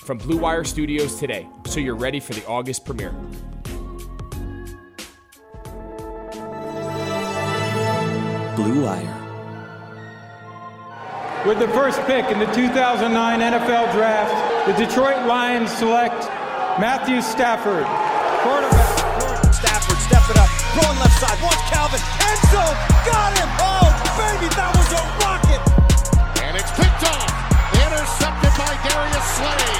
from Blue Wire Studios today so you're ready for the August premiere. Blue Wire. With the first pick in the 2009 NFL Draft, the Detroit Lions select Matthew Stafford, quarterback. Stafford, step it up, throwing left side, watch Calvin, end zone, got him! Oh, baby, that was a rocket! And it's picked off, intercepted by Darius Slay.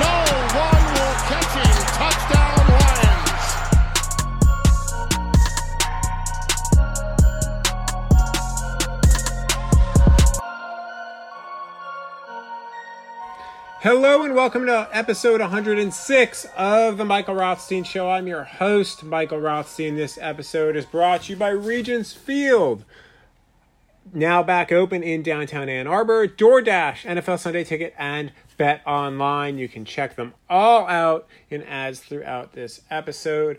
No one will catch him. Touchdown, Lions. Hello and welcome to episode 106 of the Michael Rothstein Show. I'm your host, Michael Rothstein. This episode is brought to you by Regents Field. Now back open in downtown Ann Arbor. DoorDash, NFL Sunday Ticket, and Bet Online. You can check them all out in ads throughout this episode.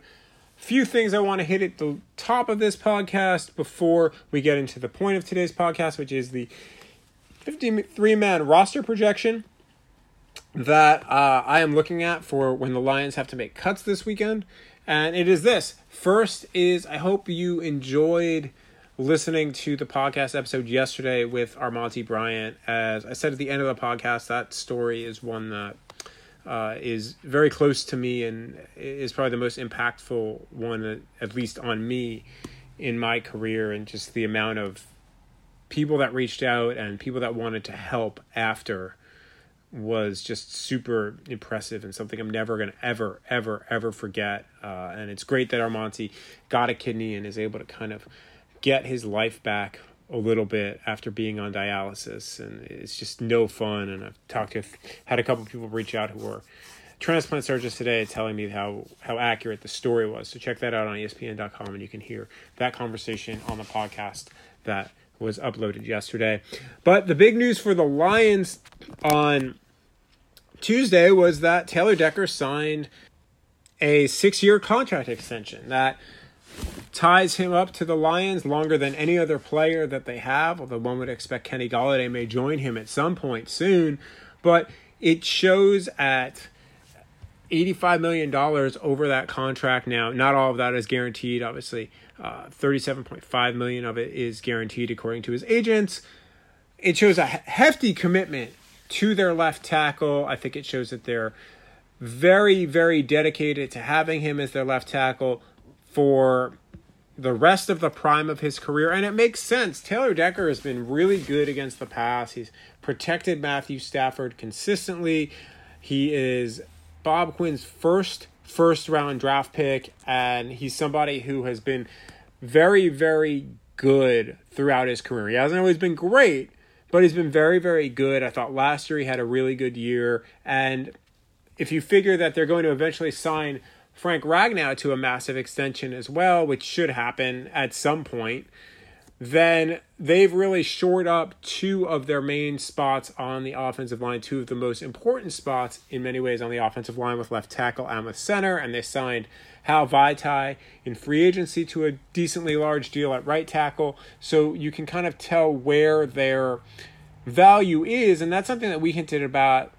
Few things I want to hit at the top of this podcast before we get into the point of today's podcast, which is the 53 man roster projection that uh, I am looking at for when the Lions have to make cuts this weekend. And it is this. First is I hope you enjoyed listening to the podcast episode yesterday with Armonte Bryant. As I said at the end of the podcast, that story is one that uh, is very close to me and is probably the most impactful one, at least on me in my career, and just the amount of people that reached out and people that wanted to help after was just super impressive and something I'm never going to ever, ever, ever forget. Uh, and it's great that Armonte got a kidney and is able to kind of get his life back a little bit after being on dialysis. And it's just no fun. And I've talked to, had a couple people reach out who were transplant surgeons today telling me how, how accurate the story was. So check that out on ESPN.com and you can hear that conversation on the podcast that was uploaded yesterday. But the big news for the Lions on Tuesday was that Taylor Decker signed a six year contract extension that ties him up to the Lions longer than any other player that they have, although one would expect Kenny Golladay may join him at some point soon. But it shows at $85 million over that contract now. Not all of that is guaranteed, obviously. Uh, 37.5 million of it is guaranteed according to his agents. It shows a hefty commitment to their left tackle. I think it shows that they're very, very dedicated to having him as their left tackle for the rest of the prime of his career. And it makes sense. Taylor Decker has been really good against the pass. He's protected Matthew Stafford consistently. He is Bob Quinn's first first round draft pick, and he's somebody who has been very, very good throughout his career. He hasn't always been great, but he's been very, very good. I thought last year he had a really good year. And if you figure that they're going to eventually sign Frank Ragnow to a massive extension as well, which should happen at some point, then they've really shored up two of their main spots on the offensive line, two of the most important spots in many ways on the offensive line with left tackle and with center. And they signed Hal Vaitai in free agency to a decently large deal at right tackle. So you can kind of tell where their value is. And that's something that we hinted about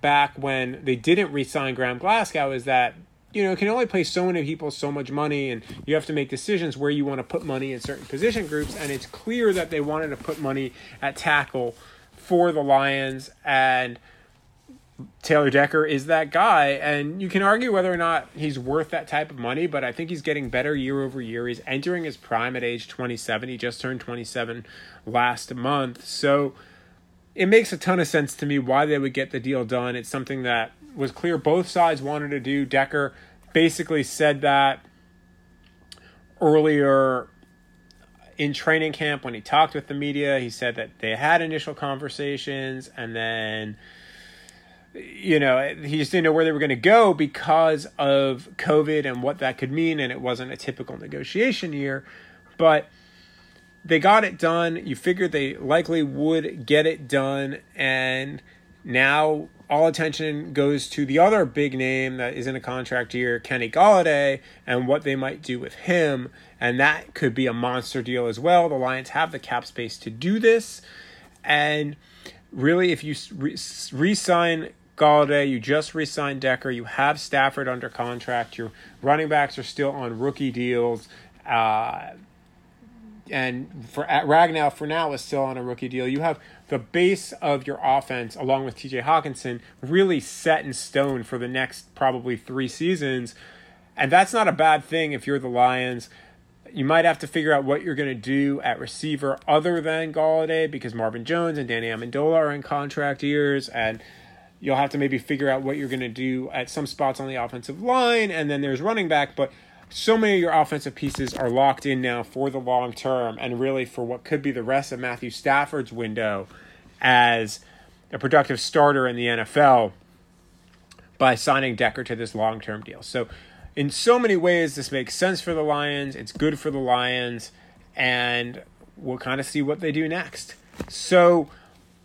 back when they didn't re sign Graham Glasgow is that you know, can only pay so many people so much money, and you have to make decisions where you want to put money in certain position groups. And it's clear that they wanted to put money at tackle for the Lions, and Taylor Decker is that guy. And you can argue whether or not he's worth that type of money, but I think he's getting better year over year. He's entering his prime at age 27. He just turned 27 last month. So it makes a ton of sense to me why they would get the deal done. It's something that was clear both sides wanted to do. Decker basically said that earlier in training camp when he talked with the media. He said that they had initial conversations and then you know, he just didn't know where they were going to go because of COVID and what that could mean. And it wasn't a typical negotiation year. But they got it done. You figured they likely would get it done. And now all attention goes to the other big name that is in a contract year, Kenny Golladay, and what they might do with him. And that could be a monster deal as well. The Lions have the cap space to do this. And really, if you re sign Golladay, you just re signed Decker, you have Stafford under contract, your running backs are still on rookie deals. Uh, and for Ragnow for now is still on a rookie deal. You have the base of your offense, along with TJ Hockenson, really set in stone for the next probably three seasons. And that's not a bad thing if you're the Lions. You might have to figure out what you're going to do at receiver other than Golladay because Marvin Jones and Danny Amendola are in contract years. And you'll have to maybe figure out what you're going to do at some spots on the offensive line. And then there's running back. But so many of your offensive pieces are locked in now for the long term and really for what could be the rest of Matthew Stafford's window as a productive starter in the NFL by signing Decker to this long term deal. So, in so many ways, this makes sense for the Lions. It's good for the Lions, and we'll kind of see what they do next. So,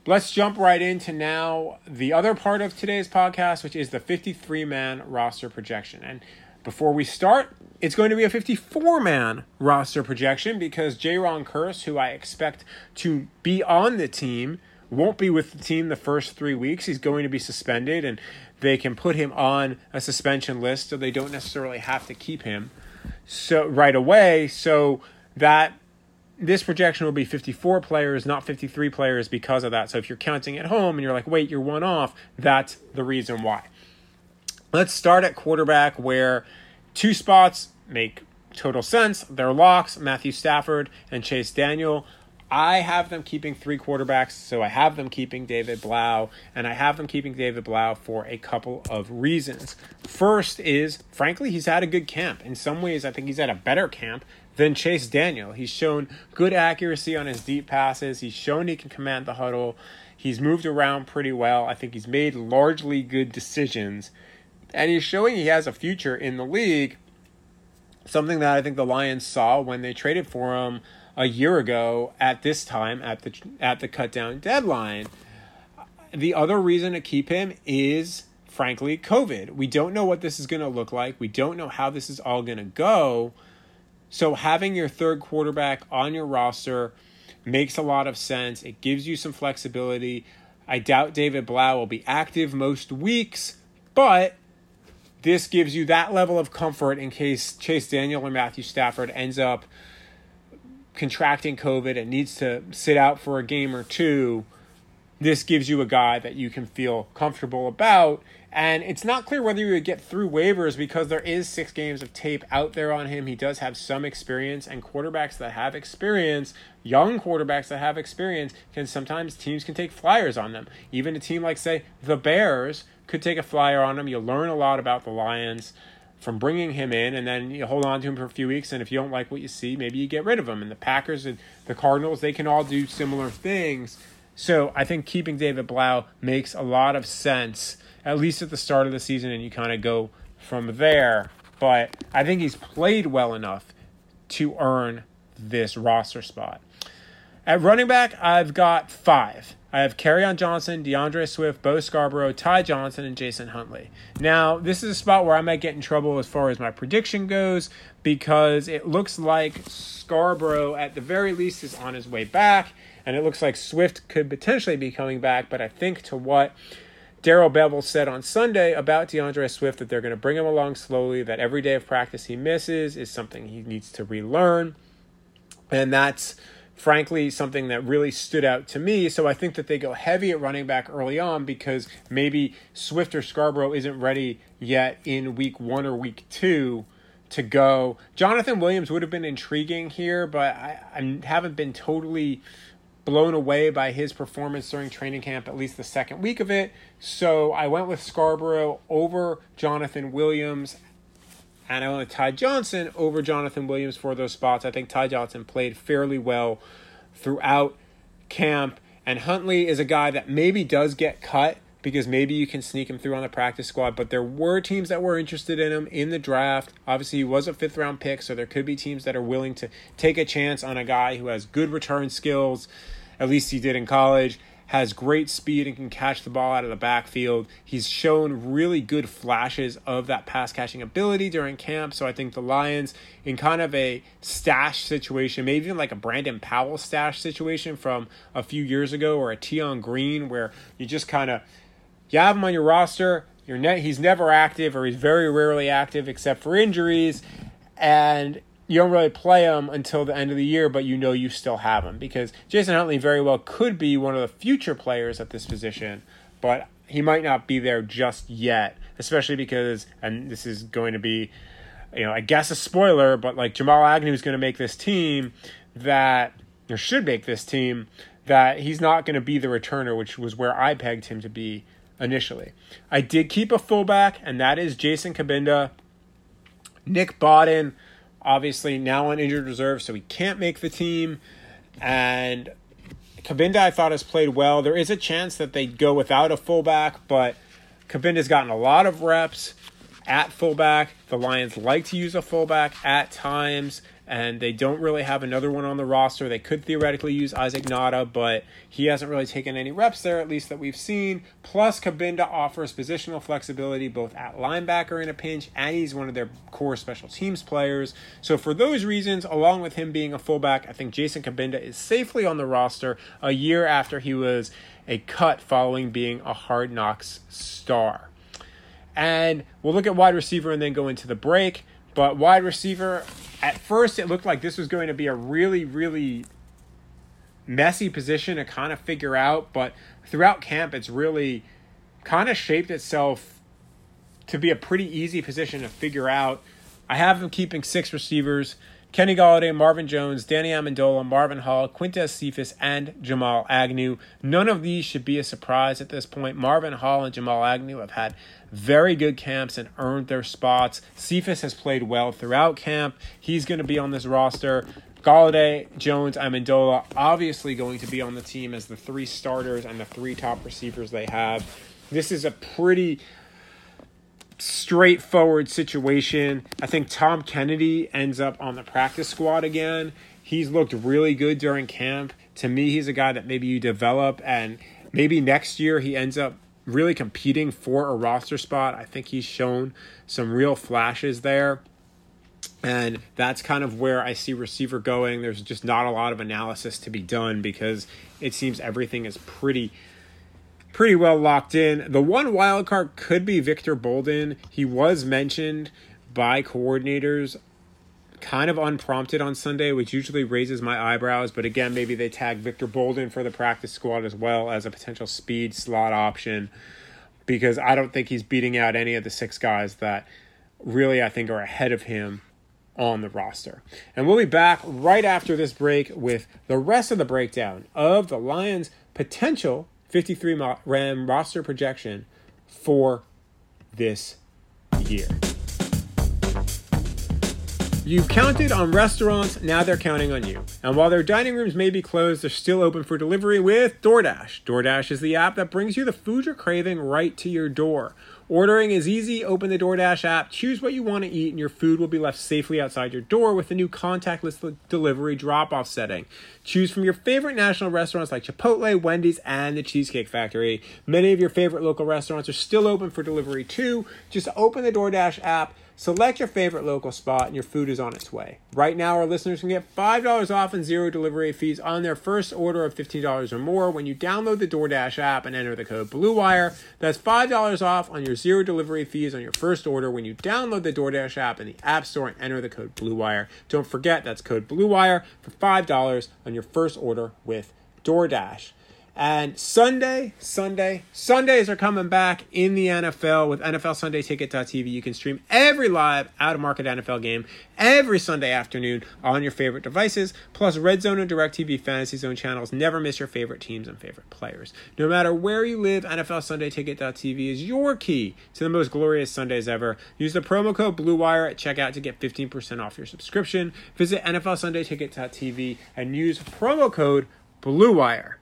let's jump right into now the other part of today's podcast, which is the 53 man roster projection. And before we start, it's going to be a 54 man roster projection because Jayron Kearse, who I expect to be on the team, won't be with the team the first three weeks. He's going to be suspended, and they can put him on a suspension list so they don't necessarily have to keep him so right away. So that this projection will be 54 players, not 53 players because of that. So if you're counting at home and you're like, wait, you're one off, that's the reason why. Let's start at quarterback where two spots make total sense. They're locks Matthew Stafford and Chase Daniel. I have them keeping three quarterbacks, so I have them keeping David Blough, and I have them keeping David Blough for a couple of reasons. First is, frankly, he's had a good camp. In some ways, I think he's had a better camp than Chase Daniel. He's shown good accuracy on his deep passes, he's shown he can command the huddle, he's moved around pretty well. I think he's made largely good decisions and he's showing he has a future in the league. Something that I think the Lions saw when they traded for him a year ago at this time at the at the cut down deadline. The other reason to keep him is frankly COVID. We don't know what this is going to look like. We don't know how this is all going to go. So having your third quarterback on your roster makes a lot of sense. It gives you some flexibility. I doubt David Blough will be active most weeks, but this gives you that level of comfort in case Chase Daniel or Matthew Stafford ends up contracting COVID and needs to sit out for a game or two. This gives you a guy that you can feel comfortable about. And it's not clear whether you would get through waivers because there is six games of tape out there on him. He does have some experience, and quarterbacks that have experience, young quarterbacks that have experience, can sometimes teams can take flyers on them. Even a team like, say, the Bears, could take a flyer on him. You'll learn a lot about the Lions from bringing him in, and then you hold on to him for a few weeks. And if you don't like what you see, maybe you get rid of him. And the Packers and the Cardinals, they can all do similar things. So I think keeping David Blough makes a lot of sense, at least at the start of the season, and you kind of go from there. But I think he's played well enough to earn this roster spot. At running back, I've got five. I have on Johnson, DeAndre Swift, Bo Scarborough, Ty Johnson, and Jason Huntley. Now, this is a spot where I might get in trouble as far as my prediction goes because it looks like Scarborough, at the very least, is on his way back, and it looks like Swift could potentially be coming back. But I think to what Darrell Bevell said on Sunday about DeAndre Swift that they're going to bring him along slowly, that every day of practice he misses is something he needs to relearn. And that's frankly something that really stood out to me. So I think that they go heavy at running back early on because maybe Swift or Scarborough isn't ready yet in week one or week two to go. Jonathan Williams would have been intriguing here, but I, I haven't been totally blown away by his performance during training camp, at least the second week of it. So I went with Scarborough over Jonathan Williams and I went with Ty Johnson over Jonathan Williams for those spots. I think Ty Johnson played fairly well throughout camp. And Huntley is a guy that maybe does get cut because maybe you can sneak him through on the practice squad. But there were teams that were interested in him in the draft. Obviously, he was a fifth round pick, so there could be teams that are willing to take a chance on a guy who has good return skills. At least he did in college has great speed and can catch the ball out of the backfield. He's shown really good flashes of that pass catching ability during camp. So I think the Lions, in kind of a stash situation, maybe even like a Brandon Powell stash situation from a few years ago or a Tion Green, where you just kind of you have him on your roster. You're ne- he's never active or he's very rarely active except for injuries. And you don't really play him until the end of the year, but you know you still have him because Jason Huntley very well could be one of the future players at this position, but he might not be there just yet, especially because, and this is going to be, you know, I guess a spoiler, but like Jamal Agnew is going to make this team that, or should make this team that he's not going to be the returner, which was where I pegged him to be initially. I did keep a fullback, and that is Jason Cabinda. Nick Bawden obviously now on injured reserve, so he can't make the team. And Cabinda, I thought, has played well. There is a chance that they go without a fullback, but Cabinda's gotten a lot of reps at fullback. The Lions like to use a fullback at times and they don't really have another one on the roster. They could theoretically use Isaac Nauta, but he hasn't really taken any reps there, at least that we've seen. Plus, Cabinda offers positional flexibility both at linebacker in a pinch, and he's one of their core special teams players. So, for those reasons, along with him being a fullback, I think Jason Cabinda is safely on the roster a year after he was a cut following being a hard knocks star. And we'll look at wide receiver and then go into the break. But wide receiver, at first it looked like this was going to be a really, really messy position to kind of figure out. But throughout camp, it's really kind of shaped itself to be a pretty easy position to figure out. I have them keeping six receivers. Kenny Golladay, Marvin Jones, Danny Amendola, Marvin Hall, Quintez Cephus, and Jamal Agnew. None of these should be a surprise at this point. Marvin Hall and Jamal Agnew have had very good camps and earned their spots. Cephus has played well throughout camp. He's going to be on this roster. Golladay, Jones, Amendola, obviously going to be on the team as the three starters and the three top receivers they have. This is a pretty straightforward situation. I think Tom Kennedy ends up on the practice squad again. He's looked really good during camp. To me, he's a guy that maybe you develop and maybe next year he ends up really competing for a roster spot. I think he's shown some real flashes there. And that's kind of where I see receiver going. There's just not a lot of analysis to be done because it seems everything is pretty pretty well locked in. The one wild card could be Victor Bolden. He was mentioned by coordinators kind of unprompted on Sunday, which usually raises my eyebrows. But again, maybe they tag Victor Bolden for the practice squad as well as a potential speed slot option because I don't think he's beating out any of the six guys that really I think are ahead of him on the roster. And we'll be back right after this break with the rest of the breakdown of the Lions' potential 53 Ram roster projection for this year. You've counted on restaurants, now they're counting on you. And while their dining rooms may be closed, they're still open for delivery with DoorDash. DoorDash is the app that brings you the food you're craving right to your door. Ordering is easy. Open the DoorDash app, choose what you want to eat, and your food will be left safely outside your door with the new contactless delivery drop off setting. Choose from your favorite national restaurants like Chipotle, Wendy's, and the Cheesecake Factory. Many of your favorite local restaurants are still open for delivery too. Just open the DoorDash app Select your favorite local spot and your food is on its way. Right now, our listeners can get $5 off and zero delivery fees on their first order of $15 or more when you download the DoorDash app and enter the code BLUEWIRE. That's $5 off on your zero delivery fees on your first order when you download the DoorDash app in the App Store and enter the code BLUEWIRE. Don't forget, that's code BLUEWIRE for $5 on your first order with DoorDash. And Sunday, Sunday, Sundays are coming back in the NFL with NFL Sunday Ticket.tv. You can stream every live out of market NFL game every Sunday afternoon on your favorite devices. Plus, Red Zone and DirecTV Fantasy Zone channels never miss your favorite teams and favorite players. No matter where you live, NFL Sunday Ticket.tv is your key to the most glorious Sundays ever. Use the promo code BLUEWIRE at checkout to get 15% off your subscription. Visit NFL Sunday Ticket.tv and use promo code BLUEWIRE.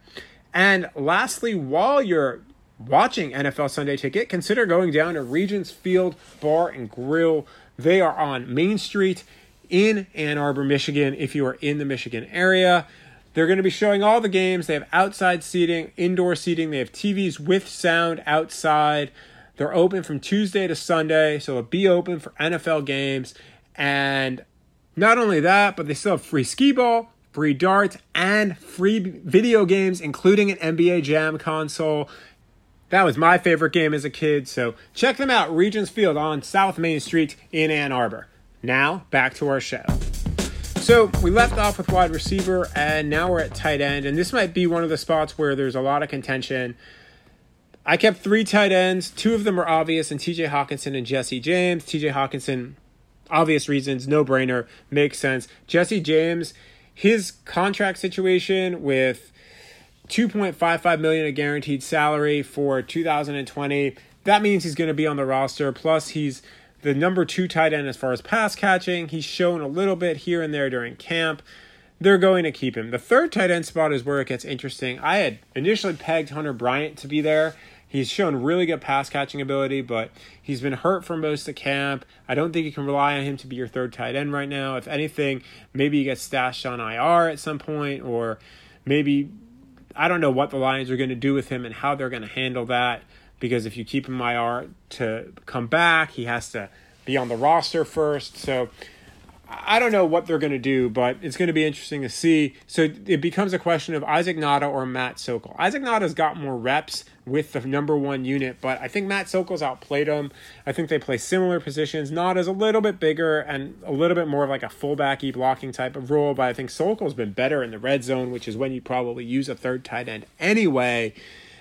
And lastly, while you're watching NFL Sunday Ticket, consider going down to Regents Field Bar and Grill. They are on Main Street in Ann Arbor, Michigan, if you are in the Michigan area. They're going to be showing all the games. They have outside seating, indoor seating. They have TVs with sound outside. They're open from Tuesday to Sunday, so it'll be open for NFL games. And not only that, but they still have free skee ball, free darts, and free video games, including an NBA Jam console. That was my favorite game as a kid, so check them out, Regents Field on South Main Street in Ann Arbor. Now, back to our show. So we left off with wide receiver, and now we're at tight end, and this might be one of the spots where there's a lot of contention. I kept three tight ends. Two of them are obvious, and TJ Hockenson and Jesse James. TJ Hockenson, obvious reasons, no brainer, makes sense. Jesse James, his contract situation with 2.55 million a guaranteed salary for 2020. That means he's going to be on the roster. Plus, he's the number two tight end as far as pass catching. He's shown a little bit here and there during camp. They're going to keep him. The third tight end spot is where it gets interesting. I had initially pegged Hunter Bryant to be there. He's shown really good pass catching ability, but he's been hurt for most of camp. I don't think you can rely on him to be your third tight end right now. If anything, maybe he gets stashed on IR at some point, or maybe I don't know what the Lions are going to do with him and how they're going to handle that because if you keep him IR to come back, he has to be on the roster first. So I don't know what they're going to do, but it's going to be interesting to see. So it becomes a question of Isaac Nauta or Matt Sokol. Isaac Nauta's got more reps with the number one unit, but I think Matt Sokol's outplayed him. I think they play similar positions. Nauta's a little bit bigger and a little bit more of like a fullbacky blocking type of role, but I think Sokol's been better in the red zone, which is when you probably use a third tight end anyway.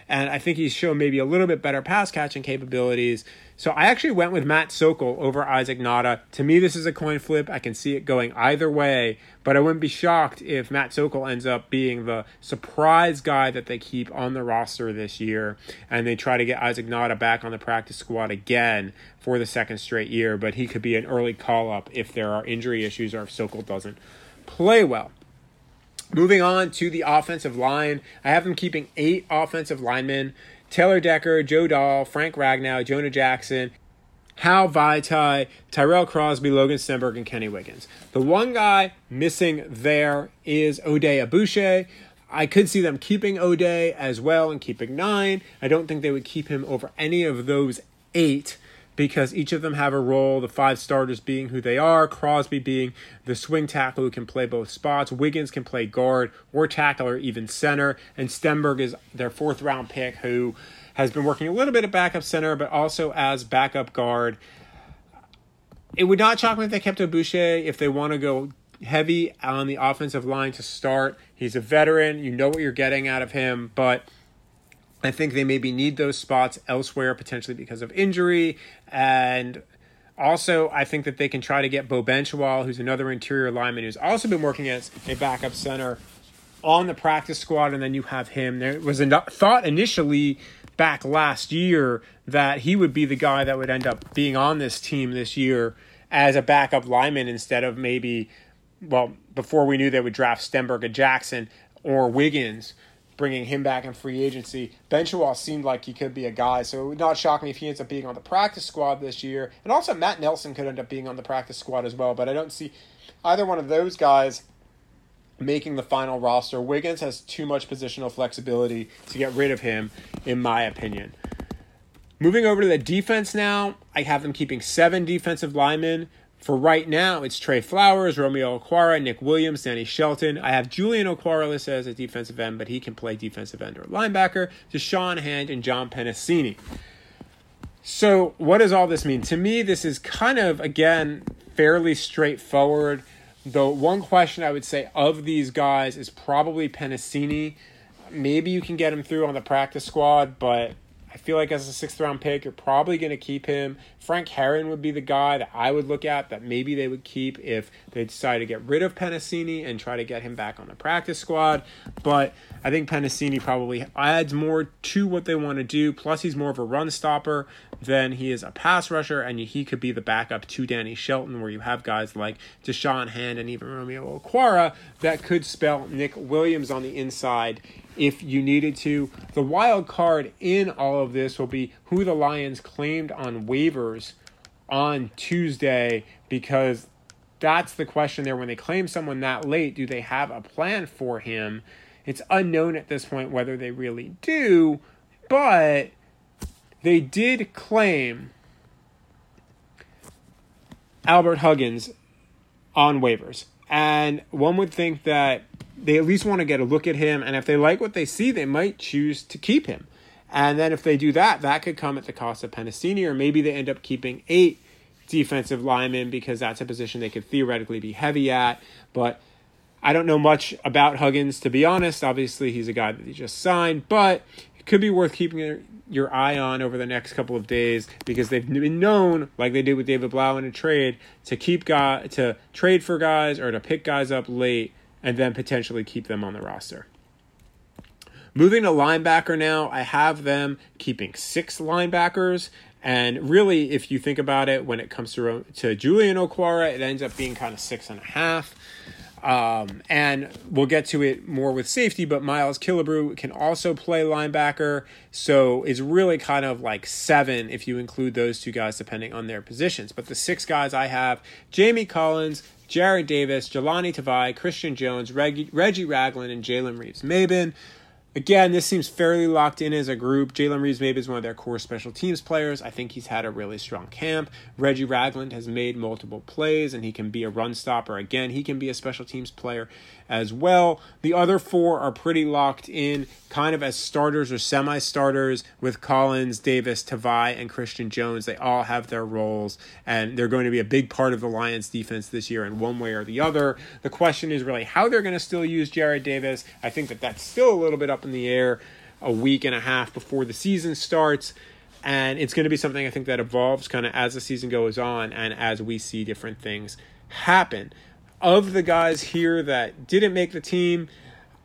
And I think he's shown maybe a little bit better pass catching capabilities. So I actually went with Matt Sokol over Isaac Nauta. To me, this is a coin flip. I can see it going either way, but I wouldn't be shocked if Matt Sokol ends up being the surprise guy that they keep on the roster this year and they try to get Isaac Nauta back on the practice squad again for the second straight year. But he could be an early call up if there are injury issues or if Sokol doesn't play well. Moving on to the offensive line, I have them keeping eight offensive linemen Taylor Decker, Joe Dahl, Frank Ragnow, Jonah Jackson, Hal Vaitai, Tyrell Crosby, Logan Stenberg, and Kenny Wiggins. The one guy missing there is Oday Aboushi. I could see them keeping Oday as well and keeping nine. I don't think they would keep him over any of those eight because each of them have a role. The five starters being who they are, Crosby being the swing tackle who can play both spots, Wiggins can play guard or tackle or even center, and Stenberg is their fourth round pick who has been working a little bit at backup center, but also as backup guard. It would not shock me if they kept Aboushi if they want to go heavy on the offensive line to start. He's a veteran, you know what you're getting out of him, but I think they maybe need those spots elsewhere, potentially because of injury. And also, I think that they can try to get Beau Benzschawel, who's another interior lineman who's also been working as a backup center on the practice squad. And then you have him. There was a thought initially back last year that he would be the guy that would end up being on this team this year as a backup lineman instead of maybe, well, before we knew they would draft Stenberg or Jackson or Wiggins bringing him back in free agency. Benzschawel seemed like he could be a guy, so it would not shock me if he ends up being on the practice squad this year. And also, Matt Nelson could end up being on the practice squad as well, but I don't see either one of those guys making the final roster. Wiggins has too much positional flexibility to get rid of him, in my opinion. Moving over to the defense now, I have them keeping seven defensive linemen. For right now, it's Trey Flowers, Romeo Okwara, Nick Williams, Danny Shelton. I have Julian Okwara listed as a defensive end, but he can play defensive end or linebacker. Da'Shawn Hand and John Penisini. So, what does all this mean? To me, this is kind of, again, fairly straightforward. The one question I would say of these guys is probably Penisini. Maybe you can get him through on the practice squad, but I feel like as a sixth round pick, you're probably going to keep him. Frank Herron would be the guy that I would look at that maybe they would keep if they decide to get rid of Penisini and try to get him back on the practice squad. But I think Penisini probably adds more to what they want to do. Plus, he's more of a run stopper than he is a pass rusher, and he could be the backup to Danny Shelton, where you have guys like Da'Shawn Hand and even Romeo Okwara that could spell Nick Williams on the inside if you needed to. The wild card in all of this will be who the Lions claimed on waivers on Tuesday because that's the question there. When they claim someone that late, do they have a plan for him? It's unknown at this point whether they really do, but they did claim Albert Huggins on waivers. And one would think that they at least want to get a look at him. And if they like what they see, they might choose to keep him. And then if they do that, that could come at the cost of Penisini, or maybe they end up keeping eight defensive linemen because that's a position they could theoretically be heavy at. But I don't know much about Huggins, to be honest. Obviously, he's a guy that they just signed, but it could be worth keeping your eye on over the next couple of days because they've been known, like they did with David Blough in a trade, to keep guy to trade for guys or to pick guys up late and then potentially keep them on the roster. Moving to linebacker now, I have them keeping six linebackers. And really, if you think about it, when it comes to, to Julian Okwara, it ends up being kind of six and a half. Um, and we'll get to it more with safety, but Miles Killebrew can also play linebacker. So it's really kind of like seven if you include those two guys, depending on their positions. But the six guys I have Jamie Collins, Jarrad Davis, Jahlani Tavai, Christian Jones, Reggie, Reggie Ragland, and Jalen Reeves-Maybin. Again, this seems fairly locked in as a group. Jalen Reeves-Maybin is one of their core special teams players. I think he's had a really strong camp. Reggie Ragland has made multiple plays and he can be a run stopper. Again, he can be a special teams player as well. The other four are pretty locked in, kind of as starters or semi starters with Collins, Davis, Tavai, and Christian Jones. They all have their roles, and they're going to be a big part of the Lions defense this year in one way or the other. The question is really how they're going to still use Jarrad Davis. I think that that's still a little bit up in the air a week and a half before the season starts and it's going to be something I think that evolves kind of as the season goes on and as we see different things happen of the guys here that didn't make the team,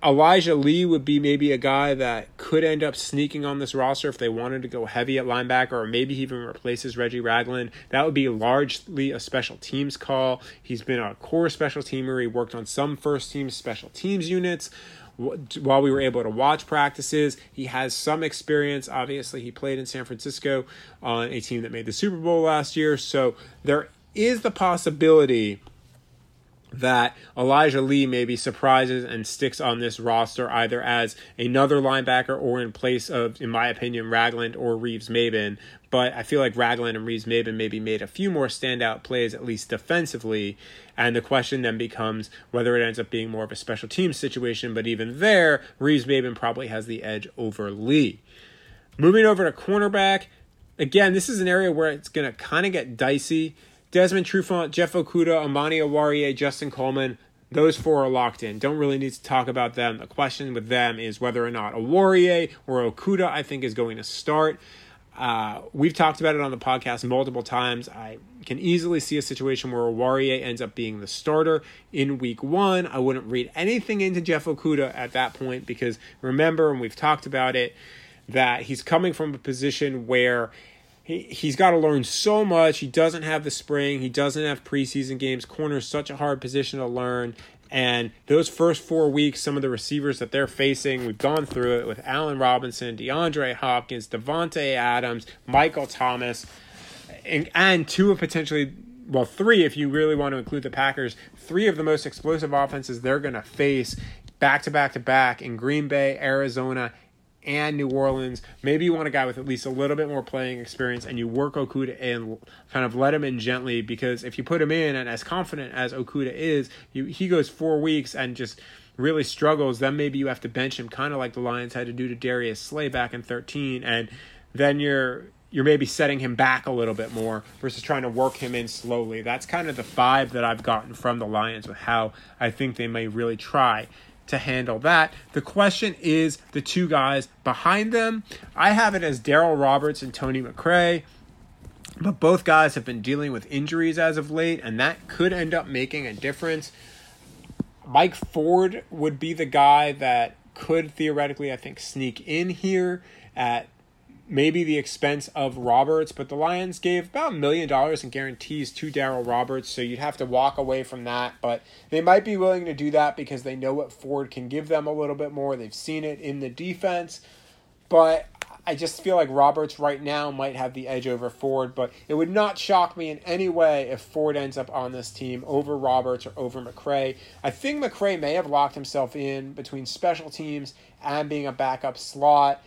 Elijah Lee would be maybe a guy that could end up sneaking on this roster if they wanted to go heavy at linebacker, or maybe he even replaces Reggie Ragland. That would be largely a special teams call. He's been a core special teamer. He worked on some first team special teams units while we were able to watch practices. He has some experience. Obviously, he played in San Francisco on a team that made the Super Bowl last year. So there is the possibility that Elijah Lee maybe surprises and sticks on this roster either as another linebacker or in place of, in my opinion, Ragland or Reeves-Maybin. But I feel like Ragland and Reeves-Maybin maybe made a few more standout plays, at least defensively. And the question then becomes whether it ends up being more of a special team situation. But even there, Reeves-Maybin probably has the edge over Lee. Moving over to cornerback, again, this is an area where it's going to kind of get dicey Desmond Trufant, Jeff Okudah, Amani Oruwariye, Justin Coleman, those four are locked in. Don't really need to talk about them. The question with them is whether or not Oruwariye or Okudah, I think, is going to start. Uh, we've talked about it on the podcast multiple times. I can easily see a situation where Oruwariye ends up being the starter in week one. I wouldn't read anything into Jeff Okudah at that point because remember, and we've talked about it, that he's coming from a position where he, he's got to learn so much. He doesn't have the spring. He doesn't have preseason games. Corner is such a hard position to learn. And those first four weeks, some of the receivers that they're facing, we've gone through it with Allen Robinson, DeAndre Hopkins, Davante Adams, Michael Thomas, and, and two of potentially, well, three if you really want to include the Packers, three of the most explosive offenses they're going to face back to back to back in Green Bay, Arizona, and New Orleans. Maybe you want a guy with at least a little bit more playing experience, and you work Okudah in, kind of let him in gently because if you put him in, and as confident as Okudah is, you, he goes four weeks and just really struggles. Then maybe you have to bench him, kind of like the Lions had to do to Darius Slay back in thirteen, and then you're you're maybe setting him back a little bit more versus trying to work him in slowly. That's kind of the vibe that I've gotten from the Lions with how I think they may really try to handle that. The question is the two guys behind them. I have it as Darryl Roberts and Tony McRae. But both guys have been dealing with injuries as of late, and that could end up making a difference. Mike Ford would be the guy that could theoretically, I think, sneak in here at maybe the expense of Roberts, but the Lions gave about a million dollars in guarantees to Darryl Roberts, so you'd have to walk away from that. But they might be willing to do that because they know what Ford can give them a little bit more. They've seen it in the defense. But I just feel like Roberts right now might have the edge over Ford, but it would not shock me in any way if Ford ends up on this team over Roberts or over McRae. I think McRae may have locked himself in between special teams and being a backup slot.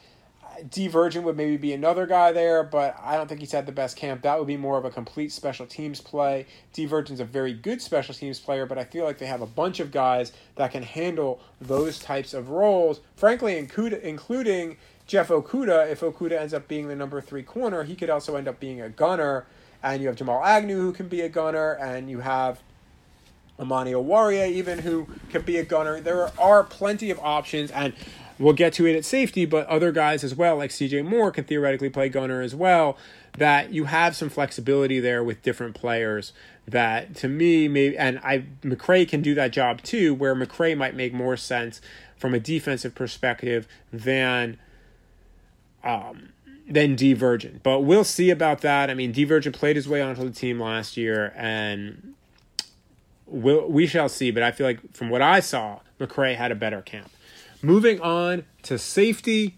Virgin would maybe be another guy there, but I don't think he's had the best camp. That would be more of a complete special teams play. Dee Virgin's a very good special teams player, but I feel like they have a bunch of guys that can handle those types of roles. Frankly, including Jeff Okudah. If Okudah ends up being the number three corner, he could also end up being a gunner. And you have Jamal Agnew who can be a gunner, and you have Amani Oruwariye even who can be a gunner. There are plenty of options, and We'll get to it at safety, but other guys as well, like CJ Moore, can theoretically play gunner as well. That you have some flexibility there with different players. That to me, maybe, and I McRae can do that job too, where McRae might make more sense from a defensive perspective than um, than Virgin. But we'll see about that. I mean, Dee Virgin played his way onto the team last year, and we'll, we shall see. But I feel like from what I saw, McRae had a better camp. Moving on to safety.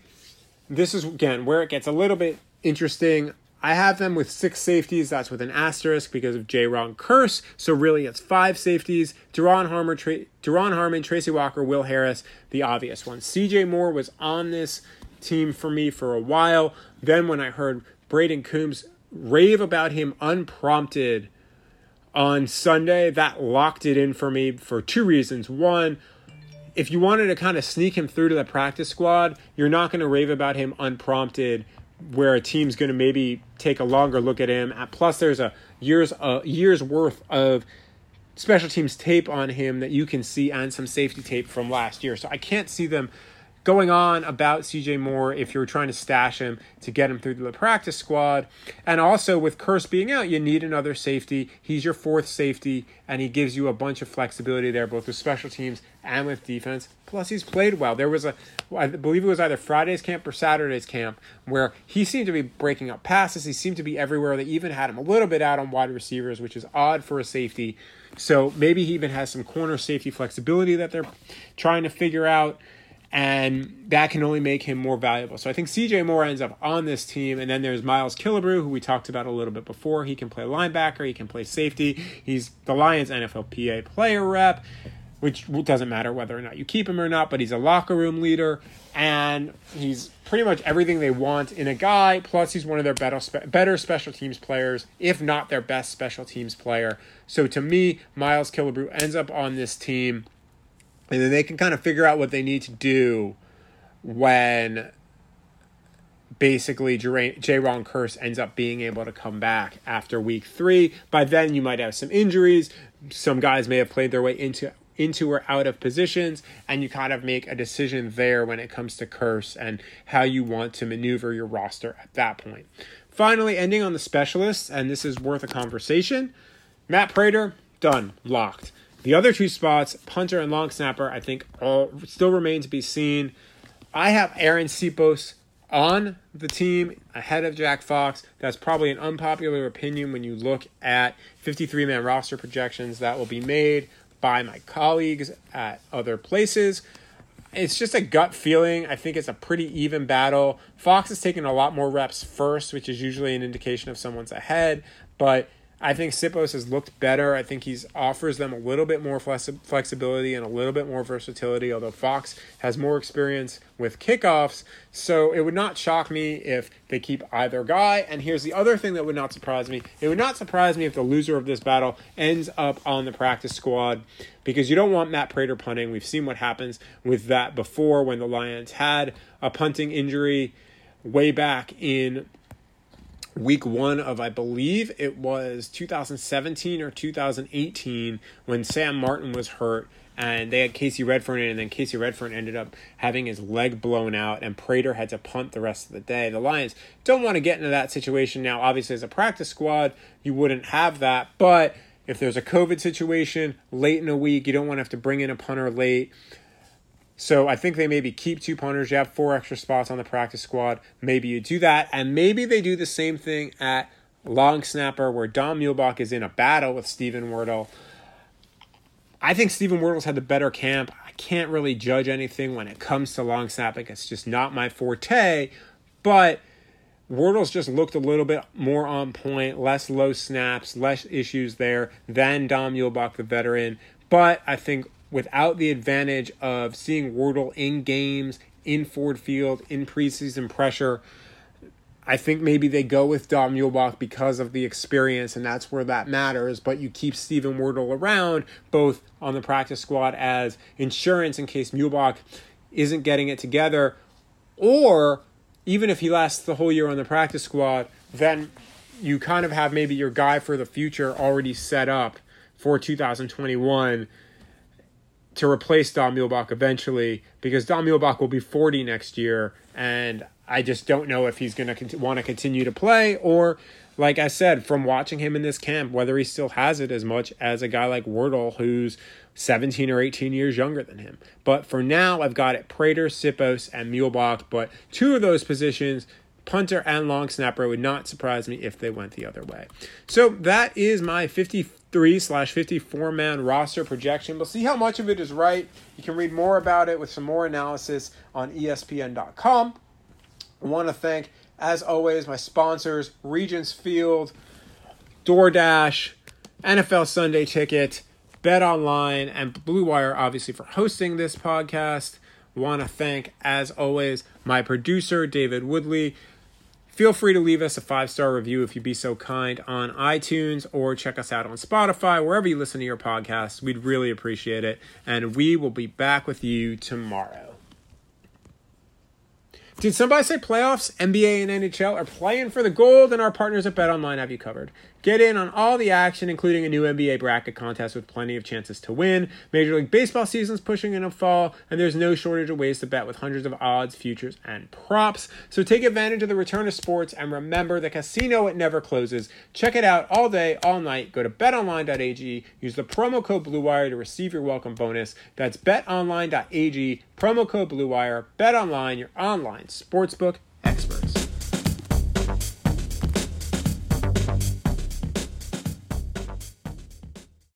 This is, again, where it gets a little bit interesting. I have them with six safeties. That's with an asterisk because of Jayron Kearse. So really, it's five safeties. Duron Harmon, Tra- Harmon, Tracy Walker, Will Harris, the obvious ones. CJ Moore was on this team for me for a while. Then when I heard Brayden Coombs rave about him unprompted on Sunday, that locked it in for me for two reasons. One, if you wanted to kind of sneak him through to the practice squad, you're not going to rave about him unprompted where a team's going to maybe take a longer look at him. Plus, there's a years a year's worth of special teams tape on him that you can see and some safety tape from last year. So I can't see them going on about CJ Moore if you're trying to stash him to get him through the practice squad. And also with Kearse being out, you need another safety. He's your fourth safety, and he gives you a bunch of flexibility there, both with special teams and with defense. Plus, he's played well. There was a, I believe it was either Friday's camp or Saturday's camp, where he seemed to be breaking up passes. He seemed to be everywhere. They even had him a little bit out on wide receivers, which is odd for a safety. So maybe he even has some corner safety flexibility that they're trying to figure out and that can only make him more valuable. So I think CJ Moore ends up on this team, and then there's Miles Killebrew, who we talked about a little bit before. He can play linebacker, he can play safety. He's the Lions NFLPA player rep, which doesn't matter whether or not you keep him or not, but he's a locker room leader, and he's pretty much everything they want in a guy. Plus, he's one of their better better special teams players, if not their best special teams player. So to me, Miles Killebrew ends up on this team and then they can kind of figure out what they need to do when basically Jayron Kearse ends up being able to come back after week three. By then, you might have some injuries. Some guys may have played their way into into or out of positions, and you kind of make a decision there when it comes to Kearse and how you want to maneuver your roster at that point. Finally, ending on the specialists, and this is worth a conversation. Matt Prater, done, locked. The other two spots, punter and long snapper, I think all still remain to be seen. I have Arryn Siposs on the team ahead of Jack Fox. That's probably an unpopular opinion when you look at 53 man roster projections that will be made by my colleagues at other places. It's just a gut feeling. I think it's a pretty even battle. Fox has taken a lot more reps first, which is usually an indication of someone's ahead, but I think Siposs has looked better. I think he's offers them a little bit more flexibility and a little bit more versatility. Although Fox has more experience with kickoffs, so it would not shock me if they keep either guy. And here's the other thing that would not surprise me: it would not surprise me if the loser of this battle ends up on the practice squad, because you don't want Matt Prater punting. We've seen what happens with that before when the Lions had a punting injury way back in week one of I believe it was 2017 or 2018 when Sam Martin was hurt and they had Kasey Redfern in, and then Kasey Redfern ended up having his leg blown out, and Prater had to punt the rest of the day. The Lions don't want to get into that situation now. Obviously, as a practice squad, you wouldn't have that, but if there's a COVID situation late in a week, you don't want to have to bring in a punter late. So I think they maybe keep two punters. You have four extra spots on the practice squad. Maybe you do that. And maybe they do the same thing at long snapper where Don Muhlbach is in a battle with Steven Wirtel. I think Steven Wirtel's had the better camp. I can't really judge anything when it comes to long snapping. It's just not my forte. But Wordle's just looked a little bit more on point, less low snaps, less issues there than Don Muhlbach, the veteran. But I think without the advantage of seeing Wirtel in games, in Ford Field, in preseason pressure, I think maybe they go with Don Muhlbach because of the experience, and that's where that matters. But you keep Steven Wirtel around, both on the practice squad as insurance in case Muhlbach isn't getting it together, or even if he lasts the whole year on the practice squad, then you kind of have maybe your guy for the future already set up for 2021 to replace Don Muhlbach eventually because Don Muhlbach will be 40 next year and I just don't know if he's going to want to continue to play or like I said from watching him in this camp whether he still has it as much as a guy like Wirtel who's 17 or 18 years younger than him. But for now I've got it Prater, Siposs and Muhlbach, but two of those positions punter and long snapper would not surprise me if they went the other way. So that is my 53 slash 54 man roster projection. We'll see how much of it is right. You can read more about it with some more analysis on ESPN.com. I want to thank, as always, my sponsors Regents Field, DoorDash, NFL Sunday Ticket, Bet Online, and Blue Wire, obviously, for hosting this podcast. Want to thank, as always, my producer, David Woodley. Feel free to leave us a five star review if you'd be so kind on iTunes or check us out on Spotify, wherever you listen to your podcasts. We'd really appreciate it. And we will be back with you tomorrow. Did somebody say playoffs? NBA and NHL are playing for the gold, and our partners at BetOnline have you covered. Get in on all the action, including a new NBA bracket contest with plenty of chances to win. Major League Baseball season's pushing into fall, and there's no shortage of ways to bet with hundreds of odds, futures, and props. So take advantage of the return of sports, and remember the casino it never closes. Check it out all day, all night. Go to betonline.ag. Use the promo code BlueWire to receive your welcome bonus. That's betonline.ag. Promo code BlueWire. BetOnline, your online sportsbook